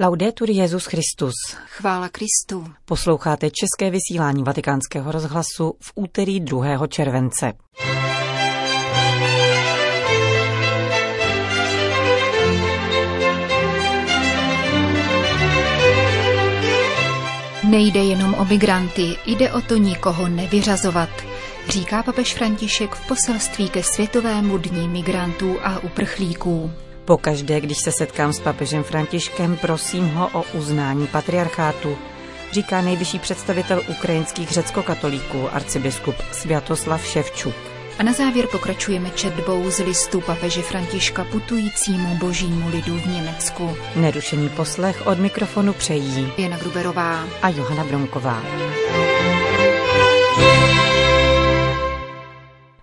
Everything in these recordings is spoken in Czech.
Laudetur Jezus Christus. Chvála Kristu. Posloucháte české vysílání Vatikánského rozhlasu v úterý 2. července. Nejde jenom o migranty, jde o to nikoho nevyřazovat, říká papež František v poselství ke Světovému dní migrantů a uprchlíků. Pokaždé, když se setkám s papežem Františkem, prosím ho o uznání patriarchátu, říká nejvyšší představitel ukrajinských řeckokatolíků, arcibiskup Sviatoslav Ševčuk. A na závěr pokračujeme četbou z listu papeže Františka putujícímu božímu lidu v Německu. Nerušený poslech od mikrofonu přejí Jana Gruberová a Johana Bromková.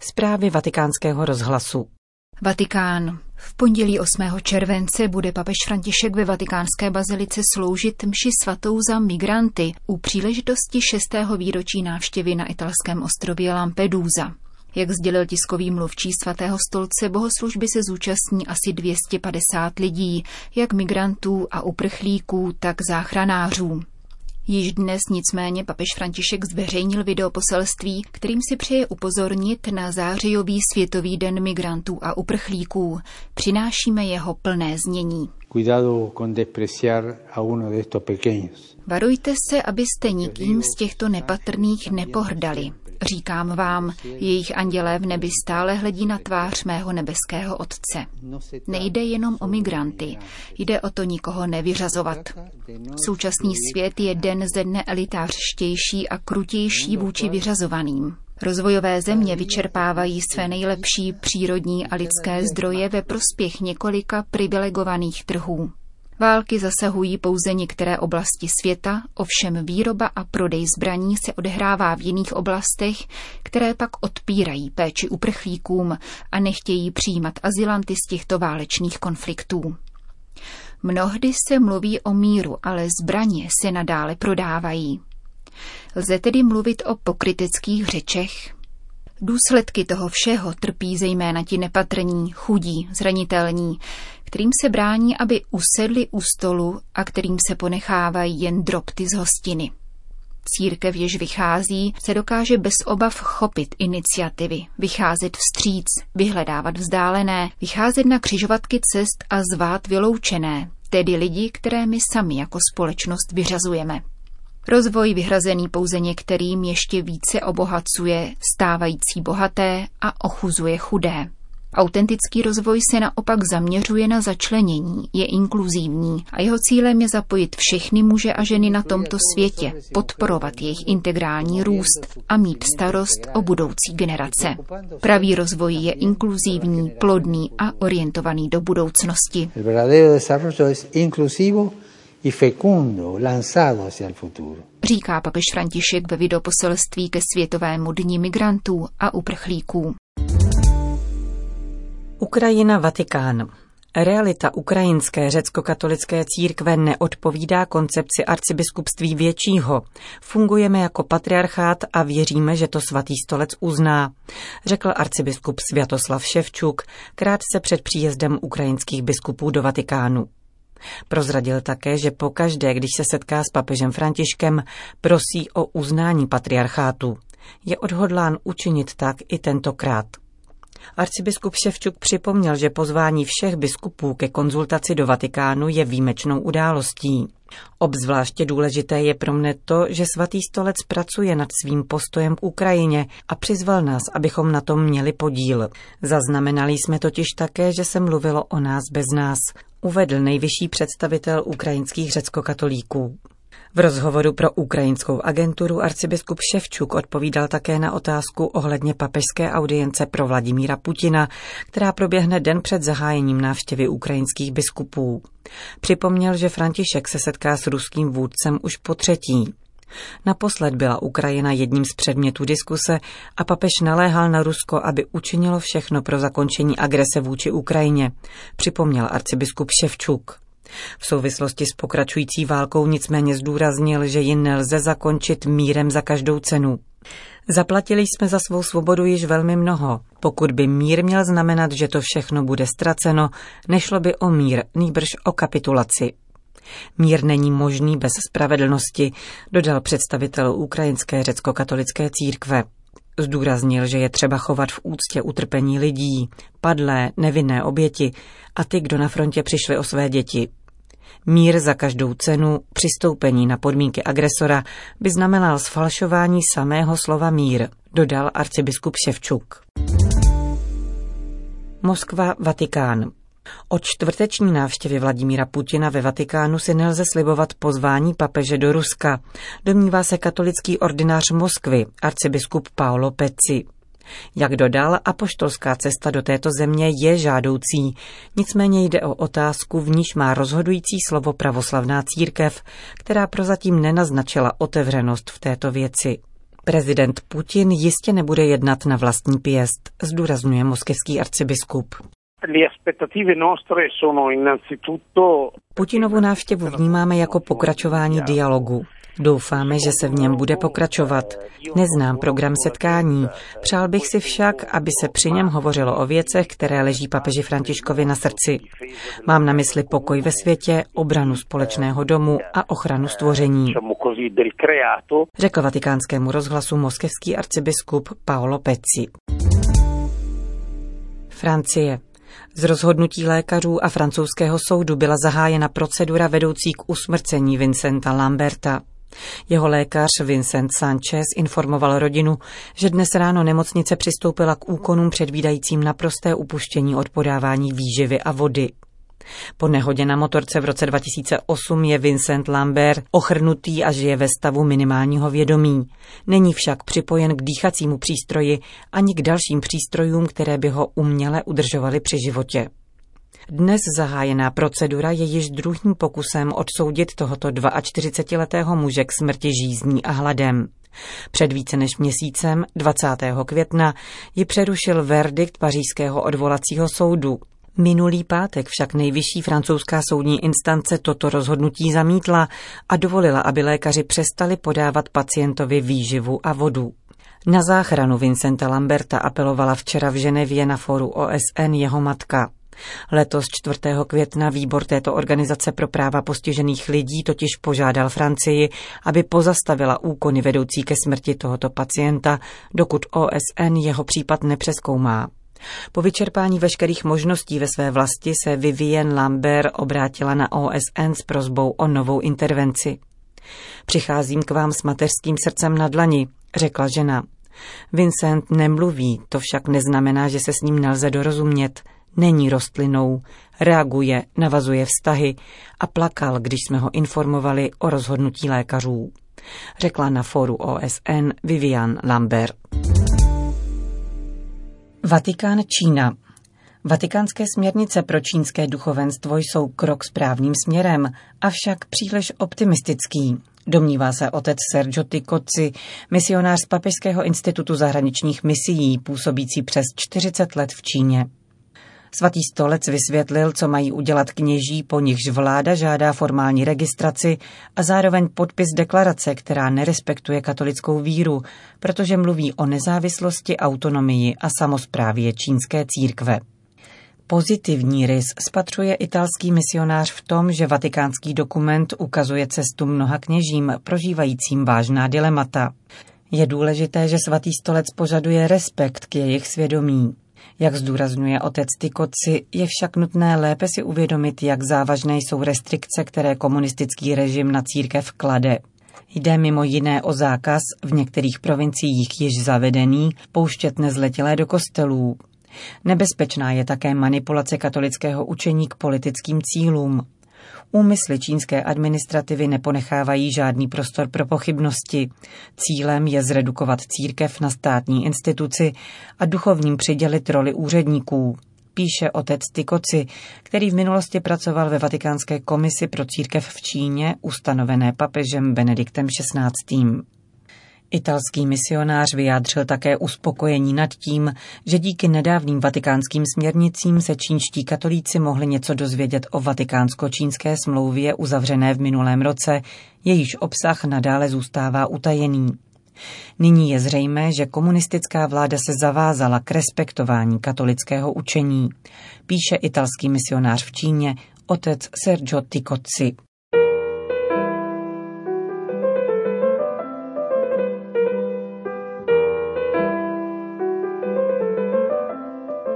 Zprávy vatikánského rozhlasu. Vatikán. V pondělí 8. července bude papež František ve vatikánské bazilice sloužit mši svatou za migranty u příležitosti 6. výročí návštěvy na italském ostrově Lampedusa. Jak sdělil tiskový mluvčí svatého stolce, bohoslužby se zúčastní asi 250 lidí, jak migrantů a uprchlíků, tak záchranářů. Již dnes nicméně papež František zveřejnil videoposelství, kterým si přeje upozornit na zářijový světový den migrantů a uprchlíků. Přinášíme jeho plné znění. Varujte se, abyste nikým z těchto nepatrných nepohrdali. Říkám vám, jejich andělé v nebi stále hledí na tvář mého nebeského Otce. Nejde jenom o migranty, jde o to nikoho nevyřazovat. Současný svět je den ze dne elitářštější a krutější vůči vyřazovaným. Rozvojové země vyčerpávají své nejlepší přírodní a lidské zdroje ve prospěch několika privilegovaných trhů. Války zasahují pouze některé oblasti světa, ovšem výroba a prodej zbraní se odehrává v jiných oblastech, které pak odpírají péči uprchlíkům a nechtějí přijímat azylanty z těchto válečných konfliktů. Mnohdy se mluví o míru, ale zbraně se nadále prodávají. Lze tedy mluvit o pokryteckých řečech? Důsledky toho všeho trpí zejména ti nepatrní, chudí, zranitelní, kterým se brání, aby usedli u stolu a kterým se ponechávají jen drobty z hostiny. Církev, jež vychází, se dokáže bez obav chopit iniciativy, vycházet vstříc, vyhledávat vzdálené, vycházet na křižovatky cest a zvát vyloučené, tedy lidi, které my sami jako společnost vyřazujeme. Rozvoj vyhrazený pouze některým ještě více obohacuje stávající bohaté a ochuzuje chudé. Autentický rozvoj se naopak zaměřuje na začlenění, je inkluzivní a jeho cílem je zapojit všechny muže a ženy na tomto světě, podporovat jejich integrální růst a mít starost o budoucí generace. Pravý rozvoj je inkluzivní, plodný a orientovaný do budoucnosti. Říká papež František ve videoposelství ke Světovému dní migrantů a uprchlíků. Ukrajina Vatikán. Realita ukrajinské řecko-katolické církve neodpovídá koncepci arcibiskupství většího. Fungujeme jako patriarchát a věříme, že to svatý stolec uzná, řekl arcibiskup Sviatoslav Ševčuk krátce před příjezdem ukrajinských biskupů do Vatikánu. Prozradil také, že pokaždé, když se setká s papežem Františkem, prosí o uznání patriarchátu. Je odhodlán učinit tak i tentokrát. Arcibiskup Ševčuk připomněl, že pozvání všech biskupů ke konzultaci do Vatikánu je výjimečnou událostí. Obzvláště důležité je pro mne to, že svatý stolec pracuje nad svým postojem k Ukrajině a přizval nás, abychom na tom měli podíl. Zaznamenali jsme totiž také, že se mluvilo o nás bez nás, uvedl nejvyšší představitel ukrajinských řeckokatolíků. V rozhovoru pro ukrajinskou agenturu arcibiskup Ševčuk odpovídal také na otázku ohledně papežské audience pro Vladimíra Putina, která proběhne den před zahájením návštěvy ukrajinských biskupů. Připomněl, že František se setká s ruským vůdcem už po třetí. Naposled byla Ukrajina jedním z předmětů diskuse a papež naléhal na Rusko, aby učinilo všechno pro zakončení agrese vůči Ukrajině, připomněl arcibiskup Ševčuk. V souvislosti s pokračující válkou nicméně zdůraznil, že ji nelze zakončit mírem za každou cenu. Zaplatili jsme za svou svobodu již velmi mnoho. Pokud by mír měl znamenat, že to všechno bude ztraceno, nešlo by o mír, nýbrž o kapitulaci. Mír není možný bez spravedlnosti, dodal představitel ukrajinské řecko-katolické církve. Zdůraznil, že je třeba chovat v úctě utrpení lidí, padlé, nevinné oběti a ty, kdo na frontě přišli o své děti. Mír za každou cenu, přistoupení na podmínky agresora by znamenal sfalšování samého slova mír, dodal arcibiskup Ševčuk. Moskva, Vatikán. Od čtvrteční návštěvy Vladimíra Putina ve Vatikánu si nelze slibovat pozvání papeže do Ruska, domnívá se katolický ordinář Moskvy, arcibiskup Paolo Peci. Jak dodal, apoštolská cesta do této země je žádoucí, nicméně jde o otázku, v níž má rozhodující slovo pravoslavná církev, která prozatím nenaznačila otevřenost v této věci. Prezident Putin jistě nebude jednat na vlastní pěst, zdůrazňuje moskevský arcibiskup. Putinovu návštěvu vnímáme jako pokračování dialogu. Doufáme, že se v něm bude pokračovat. Neznám program setkání. Přál bych si však, aby se při něm hovořilo o věcech, které leží papeži Františkovi na srdci. Mám na mysli pokoj ve světě, obranu společného domu a ochranu stvoření. Řekl vatikánskému rozhlasu moskevský arcibiskup Paolo Pezzi. Francie. Z rozhodnutí lékařů a francouzského soudu byla zahájena procedura vedoucí k usmrcení Vincenta Lamberta. Jeho lékař Vincent Sanchez informoval rodinu, že dnes ráno nemocnice přistoupila k úkonům předvídajícím naprosté upuštění od podávání výživy a vody. Po nehodě na motorce v roce 2008 je Vincent Lambert ochrnutý a žije ve stavu minimálního vědomí. Není však připojen k dýchacímu přístroji ani k dalším přístrojům, které by ho uměle udržovaly při životě. Dnes zahájená procedura je již druhým pokusem odsoudit tohoto 42-letého muže k smrti žízní a hladem. Před více než měsícem, 20. května, ji přerušil verdikt pařížského odvolacího soudu. Minulý pátek však nejvyšší francouzská soudní instance toto rozhodnutí zamítla a dovolila, aby lékaři přestali podávat pacientovi výživu a vodu. Na záchranu Vincenta Lamberta apelovala včera v Ženevě na foru OSN jeho matka. Letos 4. května výbor této organizace pro práva postižených lidí totiž požádal Francii, aby pozastavila úkony vedoucí ke smrti tohoto pacienta, dokud OSN jeho případ nepřeskoumá. Po vyčerpání veškerých možností ve své vlasti se Vivien Lambert obrátila na OSN s prozbou o novou intervenci. Přicházím k vám s mateřským srdcem na dlani, řekla žena. Vincent nemluví, to však neznamená, že se s ním nelze dorozumět. Není rostlinou, reaguje, navazuje vztahy a plakal, když jsme ho informovali o rozhodnutí lékařů. Řekla na fóru OSN Vivian Lambert. Vatikán Čína. Vatikánské směrnice pro čínské duchovenstvo jsou krok správným směrem, avšak příliš optimistický. Domnívá se otec Sergio Ticoci, misionář z Papežského institutu zahraničních misií, působící přes 40 let v Číně. Svatý stolec vysvětlil, co mají udělat kněží, po nichž vláda žádá formální registraci a zároveň podpis deklarace, která nerespektuje katolickou víru, protože mluví o nezávislosti, autonomii a samozprávě čínské církve. Pozitivní rys spatřuje italský misionář v tom, že vatikánský dokument ukazuje cestu mnoha kněžím prožívajícím vážná dilemata. Je důležité, že svatý stolec požaduje respekt k jejich svědomí. Jak zdůrazňuje otec Tykoci, je však nutné lépe si uvědomit, jak závažné jsou restrikce, které komunistický režim na církev klade. Jde mimo jiné o zákaz v některých provinciích již zavedený pouštět nezletilé do kostelů. Nebezpečná je také manipulace katolického učení k politickým cílům. Úmysly čínské administrativy neponechávají žádný prostor pro pochybnosti. Cílem je zredukovat církev na státní instituci a duchovním přidělit roli úředníků. Píše otec Tykoci, který v minulosti pracoval ve Vatikánské komisi pro církev v Číně, ustanovené papežem Benediktem XVI. Italský misionář vyjádřil také uspokojení nad tím, že díky nedávným vatikánským směrnicím se čínští katolíci mohli něco dozvědět o vatikánsko-čínské smlouvě uzavřené v minulém roce, jejíž obsah nadále zůstává utajený. Nyní je zřejmé, že komunistická vláda se zavázala k respektování katolického učení, píše italský misionář v Číně otec Sergio Ticozzi.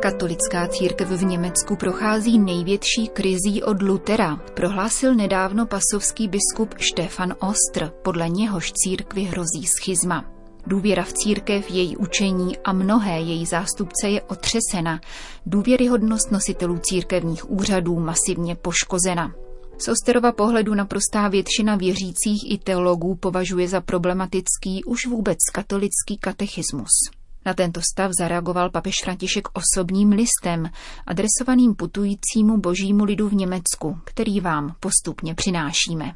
Katolická církev v Německu prochází největší krizí od Lutera, prohlásil nedávno pasovský biskup Štefan Ostr, podle něhož církvi hrozí schizma. Důvěra v církev, její učení a mnohé její zástupce je otřesena. Důvěryhodnost nositelů církevních úřadů masivně poškozena. Z Osterova pohledu naprostá většina věřících i teologů považuje za problematický už vůbec katolický katechismus. Na tento stav zareagoval papež František osobním listem, adresovaným putujícímu božímu lidu v Německu, který vám postupně přinášíme.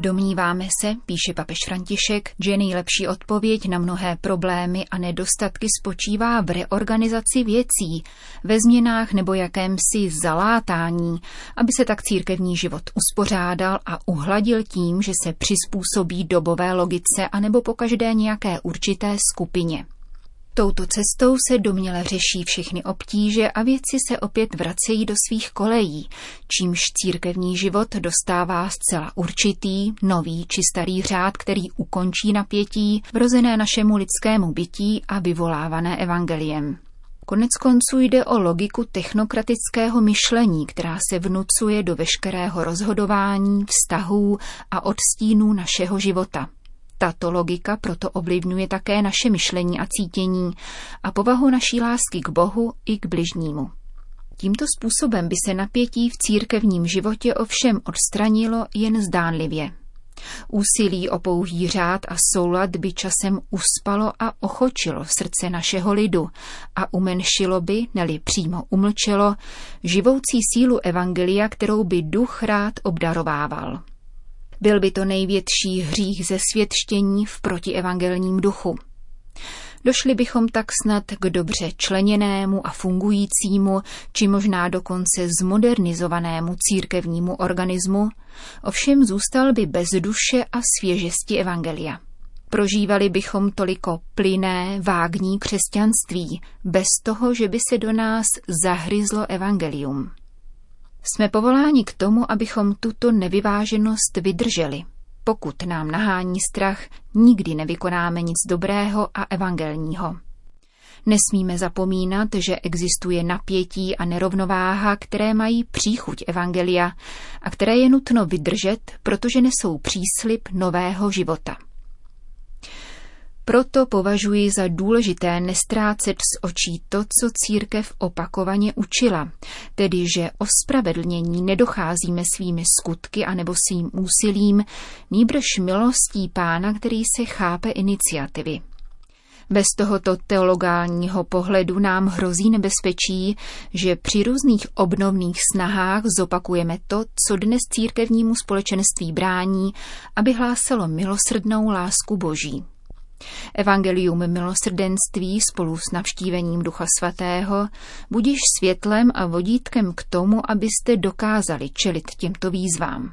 Domníváme se, píše papež František, že nejlepší odpověď na mnohé problémy a nedostatky spočívá v reorganizaci věcí, ve změnách nebo jakémsi zalátání, aby se tak církevní život uspořádal a uhladil tím, že se přizpůsobí dobové logice anebo po každé nějaké určité skupině. Touto cestou se doměle řeší všechny obtíže a věci se opět vracejí do svých kolejí, čímž církevní život dostává zcela určitý, nový či starý řád, který ukončí napětí, vrozené našemu lidskému bytí a vyvolávané evangeliem. Konec konců jde o logiku technokratického myšlení, která se vnucuje do veškerého rozhodování, vztahů a odstínů našeho života. Tato logika proto ovlivňuje také naše myšlení a cítění a povahu naší lásky k Bohu i k bližnímu. Tímto způsobem by se napětí v církevním životě ovšem odstranilo jen zdánlivě. Úsilí o pouhý řád a soulad by časem uspalo a ochočilo srdce našeho lidu a umenšilo by, neli přímo umlčelo, živoucí sílu evangelia, kterou by duch rád obdarovával. Byl by to největší hřích ze světštění v protievangelním duchu. Došli bychom tak snad k dobře členěnému a fungujícímu, či možná dokonce zmodernizovanému církevnímu organismu, ovšem zůstal by bez duše a svěžesti evangelia. Prožívali bychom toliko plyné, vágní křesťanství, bez toho, že by se do nás zahryzlo evangelium. Jsme povoláni k tomu, abychom tuto nevyváženost vydrželi. Pokud nám nahání strach, nikdy nevykonáme nic dobrého a evangelního. Nesmíme zapomínat, že existuje napětí a nerovnováha, které mají příchuť Evangelia a které je nutno vydržet, protože nesou příslip nového života. Proto považuji za důležité nestrácet z očí to, co církev opakovaně učila, tedy že o spravedlnění nedocházíme svými skutky anebo svým úsilím, nýbrž milostí pána, který se chápe iniciativy. Bez tohoto teologálního pohledu nám hrozí nebezpečí, že při různých obnovných snahách zopakujeme to, co dnes církevnímu společenství brání, aby hlásalo milosrdnou lásku Boží. Evangelium milosrdenství spolu s navštívením Ducha Svatého budiš světlem a vodítkem k tomu, abyste dokázali čelit těmto výzvám.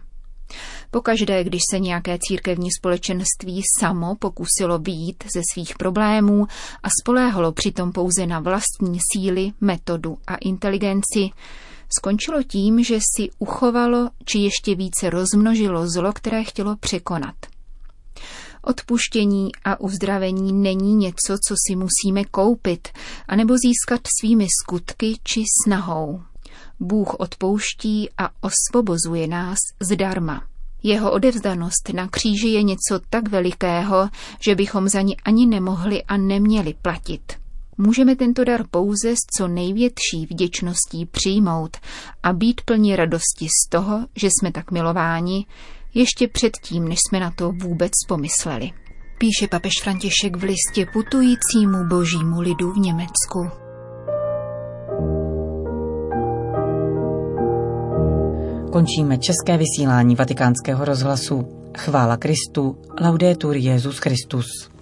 Pokaždé, když se nějaké církevní společenství samo pokusilo výjít ze svých problémů a spoléhalo přitom pouze na vlastní síly, metodu a inteligenci, skončilo tím, že si uchovalo či ještě více rozmnožilo zlo, které chtělo překonat – Odpuštění a uzdravení není něco, co si musíme koupit, anebo získat svými skutky či snahou. Bůh odpouští a osvobozuje nás zdarma. Jeho odevzdanost na kříži je něco tak velikého, že bychom za ní ani nemohli a neměli platit. Můžeme tento dar pouze s co největší vděčností přijmout a být plní radosti z toho, že jsme tak milováni, ještě předtím, než jsme na to vůbec pomysleli. Píše papež František v listě putujícímu božímu lidu v Německu. Končíme české vysílání vatikánského rozhlasu. Chvála Kristu, laudetur Jezus Christus.